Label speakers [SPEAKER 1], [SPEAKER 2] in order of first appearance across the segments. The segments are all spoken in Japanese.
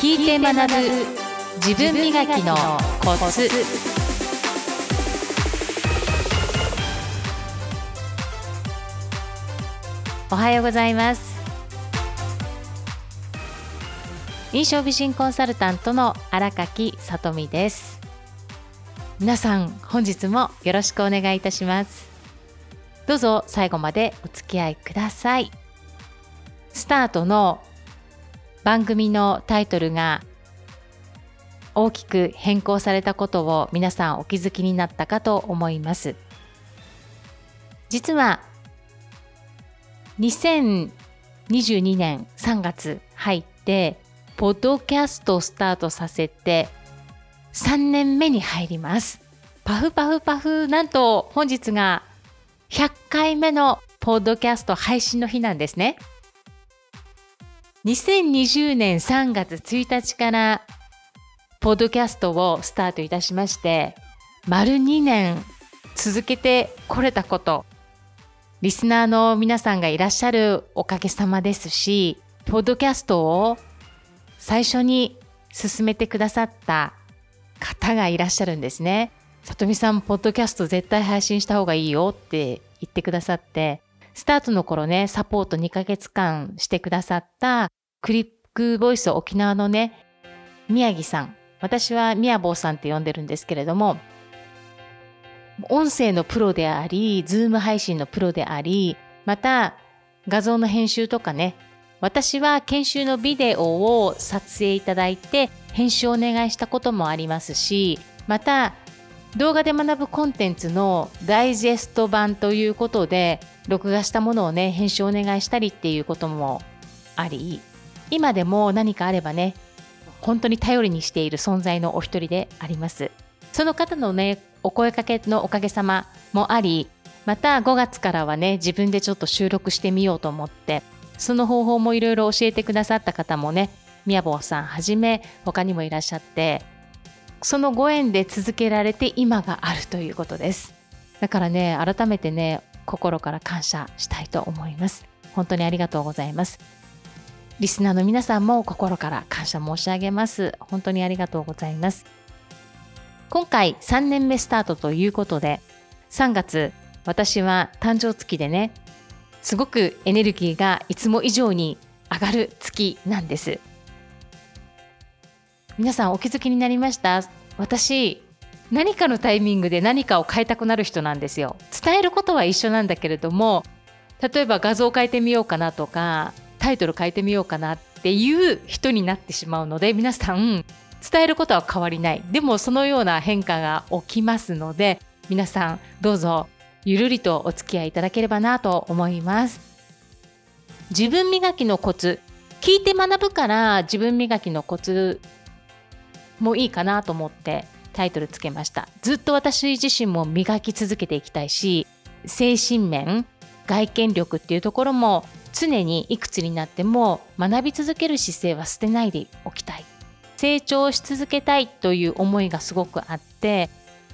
[SPEAKER 1] 聞いて学ぶ自分磨きのコツ。おはようございます。印象美人コンサルタントの荒垣さとみです。皆さん本日もよろしくお願いいたします。どうぞ最後までお付き合いください。スタートの番組のタイトルが大きく変更されたことを皆さんお気づきになったかと思います。実は2022年3月入ってポッドキャストをスタートさせて3年目に入ります。パフパフパフなんと本日が100回目のポッドキャスト配信の日なんですね。2020年3月1日からポッドキャストをスタートいたしまして丸2年続けてこれたことリスナーの皆さんがいらっしゃるおかげさまですしポッドキャストを最初に進めてくださった方がいらっしゃるんですね。さとみさん、ポッドキャスト絶対配信した方がいいよって言ってくださって、スタートの頃ね、サポート2ヶ月間してくださったクリックボイス沖縄のね、宮城さん。私は宮坊さんって呼んでるんですけれども、音声のプロであり、ズーム配信のプロであり、また画像の編集とかね、私は研修のビデオを撮影いただいて編集をお願いしたこともありますし、また動画で学ぶコンテンツのダイジェスト版ということで録画したものをね編集お願いしたりっていうこともあり今でも何かあればね本当に頼りにしている存在のお一人であります。その方のねお声かけのおかげさまもありまた5月からはね自分でちょっと収録してみようと思ってその方法もいろいろ教えてくださった方もね宮坊さんはじめ他にもいらっしゃってそのご縁で続けられて今があるということです。だからね改めてね心から感謝したいと思います。本当にありがとうございます。リスナーの皆さんも心から感謝申し上げます。本当にありがとうございます。今回3年目スタートということで3月私は誕生月でねすごくエネルギーがいつも以上に上がる月なんです。皆さんお気づきになりました？私何かのタイミングで何かを変えたくなる人なんですよ。伝えることは一緒なんだけれども例えば画像を変えてみようかなとかタイトル変えてみようかなっていう人になってしまうので皆さん伝えることは変わりない。でもそのような変化が起きますので皆さんどうぞゆるりとお付き合いいただければなと思います。自分磨きのコツ聞いて学ぶから自分磨きのコツもいいかなと思ってタイトルつけました。ずっと私自身も磨き続けていきたいし精神面外見力っていうところも常にいくつになっても学び続ける姿勢は捨てないでおきたい。成長し続けたいという思いがすごくあって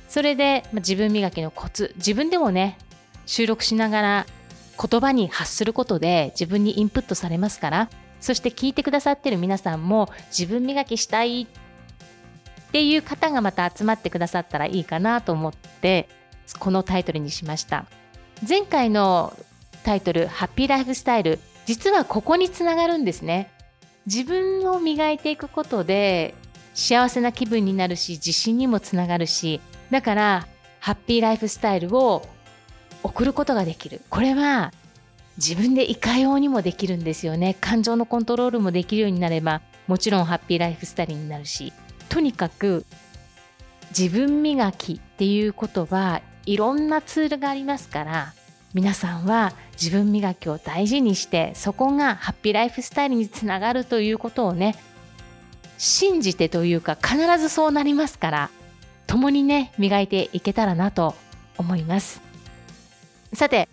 [SPEAKER 1] それで自分磨きのコツ自分でもね収録しながら言葉に発することで自分にインプットされますからそして聞いてくださってる皆さんも自分磨きしたいっっていう方がまた集まってくださったらいいかなと思ってこのタイトルにしました。前回のタイトル「ハッピーライフスタイル」実はここにつながるんですね。自分を磨いていくことで幸せな気分になるし自信にもつながるしだからハッピーライフスタイルを送ることができる。これは自分でいかようにもできるんですよね。感情のコントロールもできるようになればもちろんハッピーライフスタイルになるし。とにかく自分磨きっていうことはいろんなツールがありますから皆さんは自分磨きを大事にしてそこがハッピーライフスタイルにつながるということをね信じてというか必ずそうなりますから共にね磨いていけたらなと思います。さて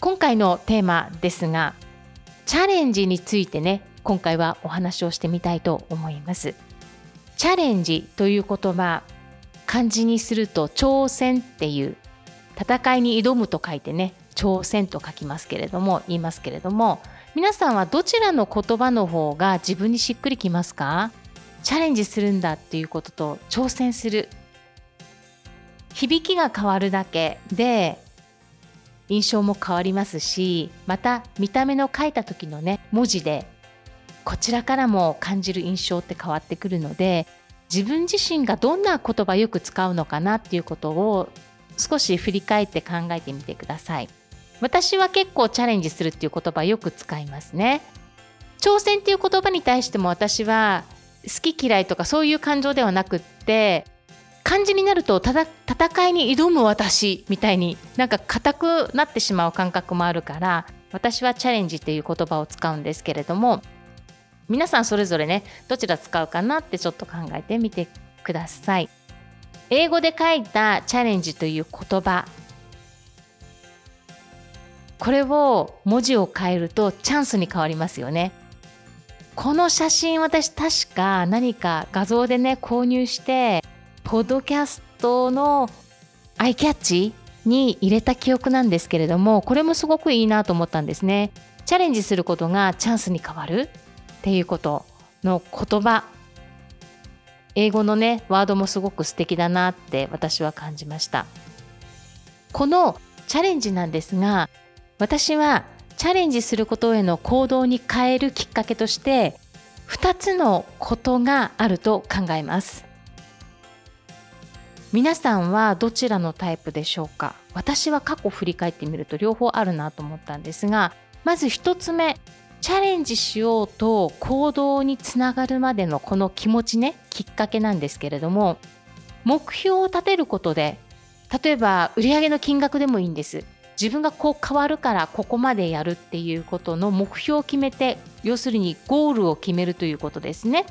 [SPEAKER 1] 今回のテーマですがチャレンジについてね今回はお話をしてみたいと思います。チャレンジという言葉漢字にすると挑戦っていう戦いに挑むと書いてね挑戦と書きますけれども言いますけれども皆さんはどちらの言葉の方が自分にしっくりきますか？チャレンジするんだっていうことと挑戦する。響きが変わるだけで印象も変わりますしまた見た目の書いた時のね文字でこちらからも感じる印象って変わってくるので自分自身がどんな言葉よく使うのかなっていうことを少し振り返って考えてみてください。私は結構チャレンジするっていう言葉よく使いますね。挑戦っていう言葉に対しても私は好き嫌いとかそういう感情ではなくって漢字になるとただ戦いに挑む私みたいになんか硬くなってしまう感覚もあるから私はチャレンジっていう言葉を使うんですけれども皆さんそれぞれねどちら使うかなってちょっと考えてみてください。英語で書いたチャレンジという言葉。これを文字を変えるとチャンスに変わりますよね。この写真私確か何か画像でね購入してポッドキャストのアイキャッチに入れた記憶なんですけれどもこれもすごくいいなと思ったんですね。チャレンジすることがチャンスに変わる。っていうことの言葉。英語のねワードもすごく素敵だなって私は感じました。このチャレンジなんですが私はチャレンジすることへの行動に変えるきっかけとして2つのことがあると考えます。皆さんはどちらのタイプでしょうか？私は過去振り返ってみると両方あるなと思ったんですがまず1つ目チャレンジしようと行動につながるまでのこの気持ちねきっかけなんですけれども目標を立てることで例えば売上の金額でもいいんです。自分がこう変わるからここまでやるっていうことの目標を決めて要するにゴールを決めるということですね。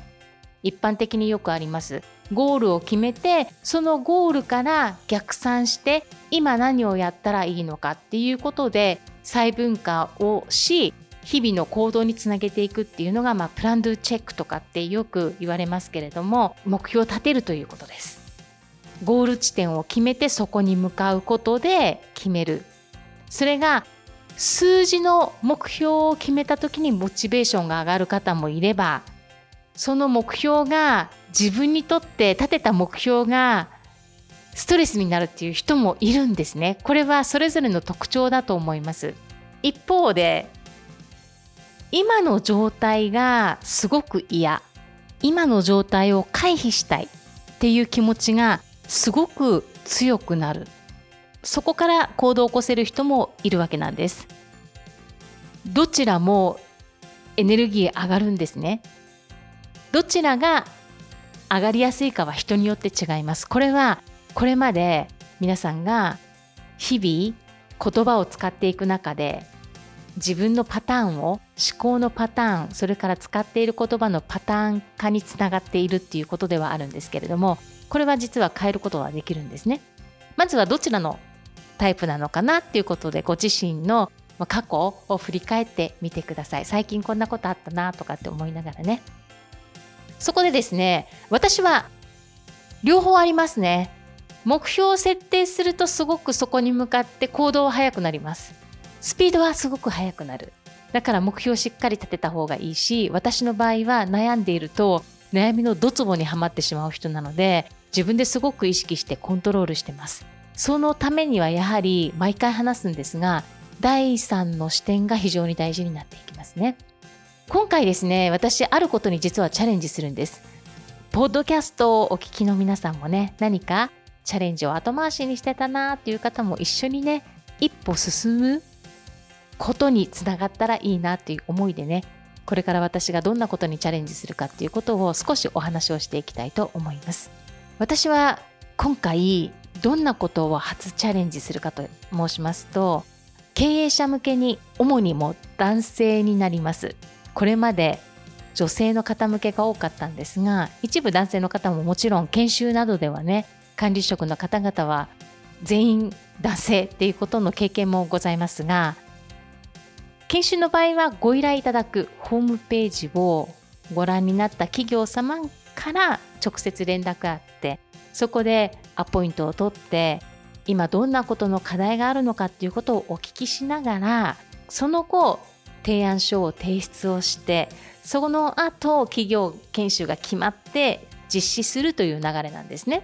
[SPEAKER 1] 一般的によくあります。ゴールを決めてそのゴールから逆算して今何をやったらいいのかっていうことで細分化をし日々の行動につなげていくっていうのが、まあ、プランドゥチェックとかってよく言われますけれども目標を立てるということですゴール地点を決めてそこに向かうことで決めるそれが数字の目標を決めた時にモチベーションが上がる方もいればその目標が自分にとって立てた目標がストレスになるっていう人もいるんですね。これはそれぞれの特徴だと思います。一方で今の状態がすごく嫌。今の状態を回避したいっていう気持ちがすごく強くなる。そこから行動を起こせる人もいるわけなんです。どちらもエネルギー上がるんですね。どちらが上がりやすいかは人によって違います。これはこれまで皆さんが日々言葉を使っていく中で自分のパターンを思考のパターンそれから使っている言葉のパターン化につながっているっていうことではあるんですけれどもこれは実は変えることはできるんですね。まずはどちらのタイプなのかなっていうことでご自身の過去を振り返ってみてください。最近こんなことあったなとかって思いながらね。そこでですね私は両方ありますね。目標を設定するとすごくそこに向かって行動は速くなります。スピードはすごく速くなる。だから目標をしっかり立てた方がいいし私の場合は悩んでいると悩みのドツボにはまってしまう人なので自分ですごく意識してコントロールしてます。そのためにはやはり毎回話すんですが第三の視点が非常に大事になっていきますね。今回ですね私あることに実はチャレンジするんです。ポッドキャストをお聞きの皆さんもね何かチャレンジを後回しにしてたなっていう方も一緒にね一歩進むことにつながったらいいなっていう思いでねこれから私がどんなことにチャレンジするかっていうことを少しお話をしていきたいと思います。私は今回どんなことを初チャレンジするかと申しますと経営者向けに主にも男性になります。これまで女性の方向けが多かったんですが一部男性の方ももちろん研修などではね管理職の方々は全員男性っていうことの経験もございますが研修の場合はご依頼いただくホームページをご覧になった企業様から直接連絡あってそこでアポイントを取って今どんなことの課題があるのかっていうことをお聞きしながらその後提案書を提出をしてその後企業研修が決まって実施するという流れなんですね。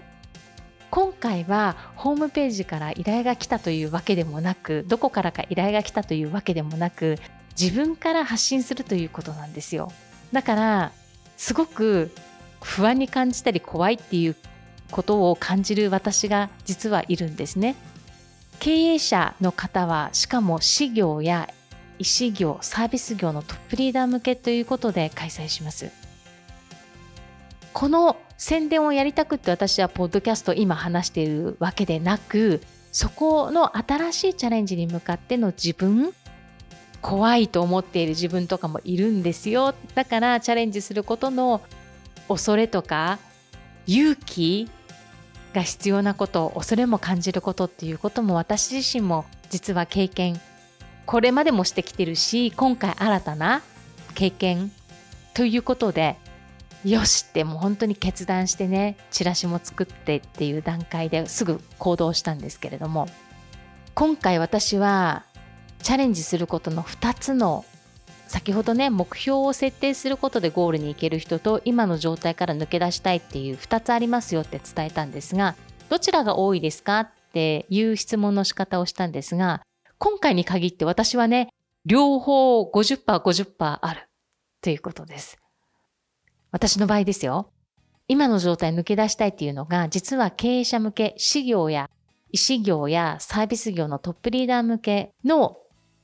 [SPEAKER 1] 今回はホームページから依頼が来たというわけでもなくどこからか依頼が来たというわけでもなく自分から発信するということなんですよ。だからすごく不安に感じたり怖いっていうことを感じる私が実はいるんですね。経営者の方はしかも私業や医師業サービス業のトップリーダー向けということで開催します。この宣伝をやりたくって私はポッドキャスト今話しているわけでなくそこの新しいチャレンジに向かっての自分怖いと思っている自分とかもいるんですよ。だからチャレンジすることの恐れとか勇気が必要なこと恐れも感じることっていうことも私自身も実は経験これまでもしてきてるし今回新たな経験ということでよしってもう本当に決断してねチラシも作ってっていう段階ですぐ行動したんですけれども今回私はチャレンジすることの2つの先ほどね目標を設定することでゴールに行ける人と今の状態から抜け出したいっていう2つありますよって伝えたんですがどちらが多いですかっていう質問の仕方をしたんですが今回に限って私はね両方 50%50% 50あるということです。私の場合ですよ。今の状態抜け出したいっていうのが、実は経営者向け、事業や医師業やサービス業のトップリーダー向けの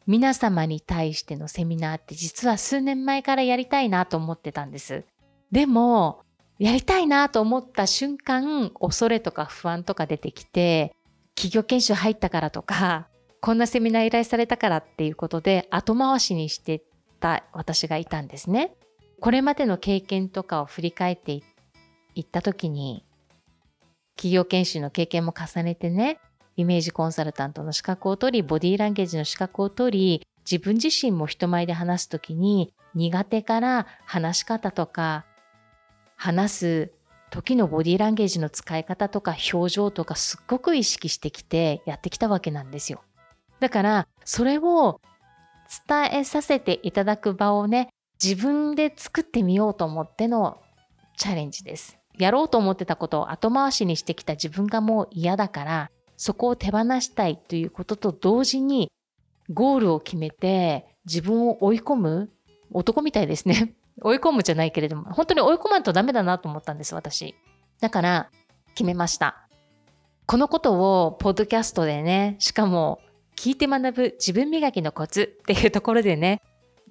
[SPEAKER 1] 皆様に対してのセミナーって実は数年前からやりたいなと思ってたんです。でも、やりたいなと思った瞬間、恐れとか不安とか出てきて、企業研修入ったからとか、こんなセミナー依頼されたからっていうことで後回しにしてた私がいたんですね。これまでの経験とかを振り返っていった時に企業研修の経験も重ねてねイメージコンサルタントの資格を取りボディーランゲージの資格を取り自分自身も人前で話す時に苦手から話し方とか話す時のボディーランゲージの使い方とか表情とかすっごく意識してきてやってきたわけなんですよ。だからそれを伝えさせていただく場をね自分で作ってみようと思ってのチャレンジです。やろうと思ってたことを後回しにしてきた自分がもう嫌だから、そこを手放したいということと同時に、ゴールを決めて自分を追い込む男みたいですね。追い込むじゃないけれども、本当に追い込まんとダメだなと思ったんです、私。だから、決めました。このことを、ポッドキャストでね、しかも、聞いて学ぶ自分磨きのコツっていうところでね、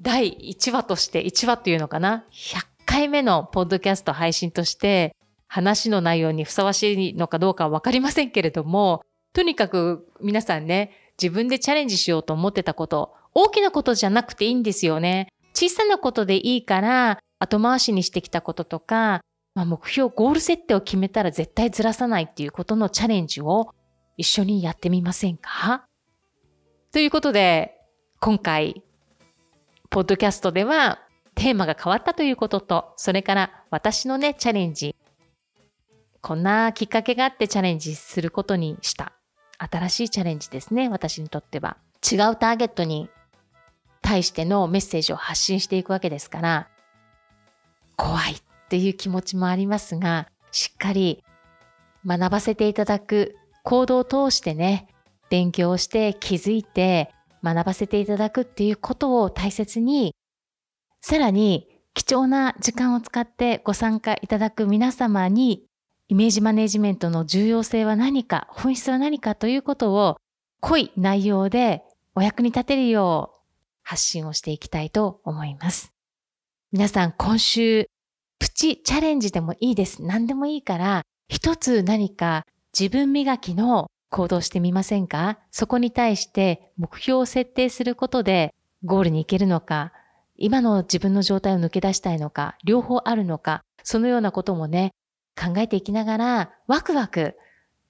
[SPEAKER 1] 第1話として、1話っていうのかな ?100 回目のポッドキャスト配信として、話の内容にふさわしいのかどうかはわかりませんけれども、とにかく皆さんね、自分でチャレンジしようと思ってたこと、大きなことじゃなくていいんですよね。小さなことでいいから、後回しにしてきたこととか、まあ、目標、ゴール設定を決めたら絶対ずらさないっていうことのチャレンジを一緒にやってみませんか？ということで、今回ポッドキャストではテーマが変わったということと、それから私のね、チャレンジ。こんなきっかけがあってチャレンジすることにした。新しいチャレンジですね、私にとっては。違うターゲットに対してのメッセージを発信していくわけですから、怖いっていう気持ちもありますが、しっかり学ばせていただく行動を通してね、勉強して気づいて学ばせていただくっていうことを大切に、さらに貴重な時間を使ってご参加いただく皆様に、イメージマネジメントの重要性は何か、本質は何かということを濃い内容でお役に立てるよう発信をしていきたいと思います。皆さん今週プチチャレンジでもいいです。何でもいいから、一つ何か自分磨きの行動してみませんか？そこに対して目標を設定することでゴールに行けるのか、今の自分の状態を抜け出したいのか、両方あるのか、そのようなこともね、考えていきながら、ワクワク、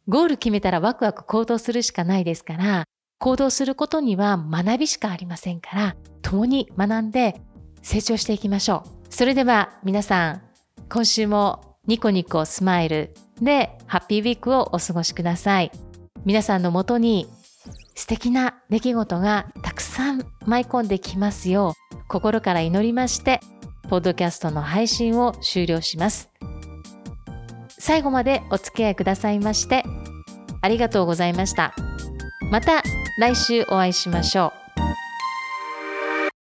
[SPEAKER 1] ゴール決めたらワクワク行動するしかないですから、行動することには学びしかありませんから、共に学んで成長していきましょう。それでは皆さん、今週もニコニコスマイルでハッピーウィークをお過ごしください。皆さんのもとに素敵な出来事がたくさん舞い込んできますよう心から祈りましてポッドキャストの配信を終了します。最後までお付き合いくださいましてありがとうございました。また来週お会いしましょう。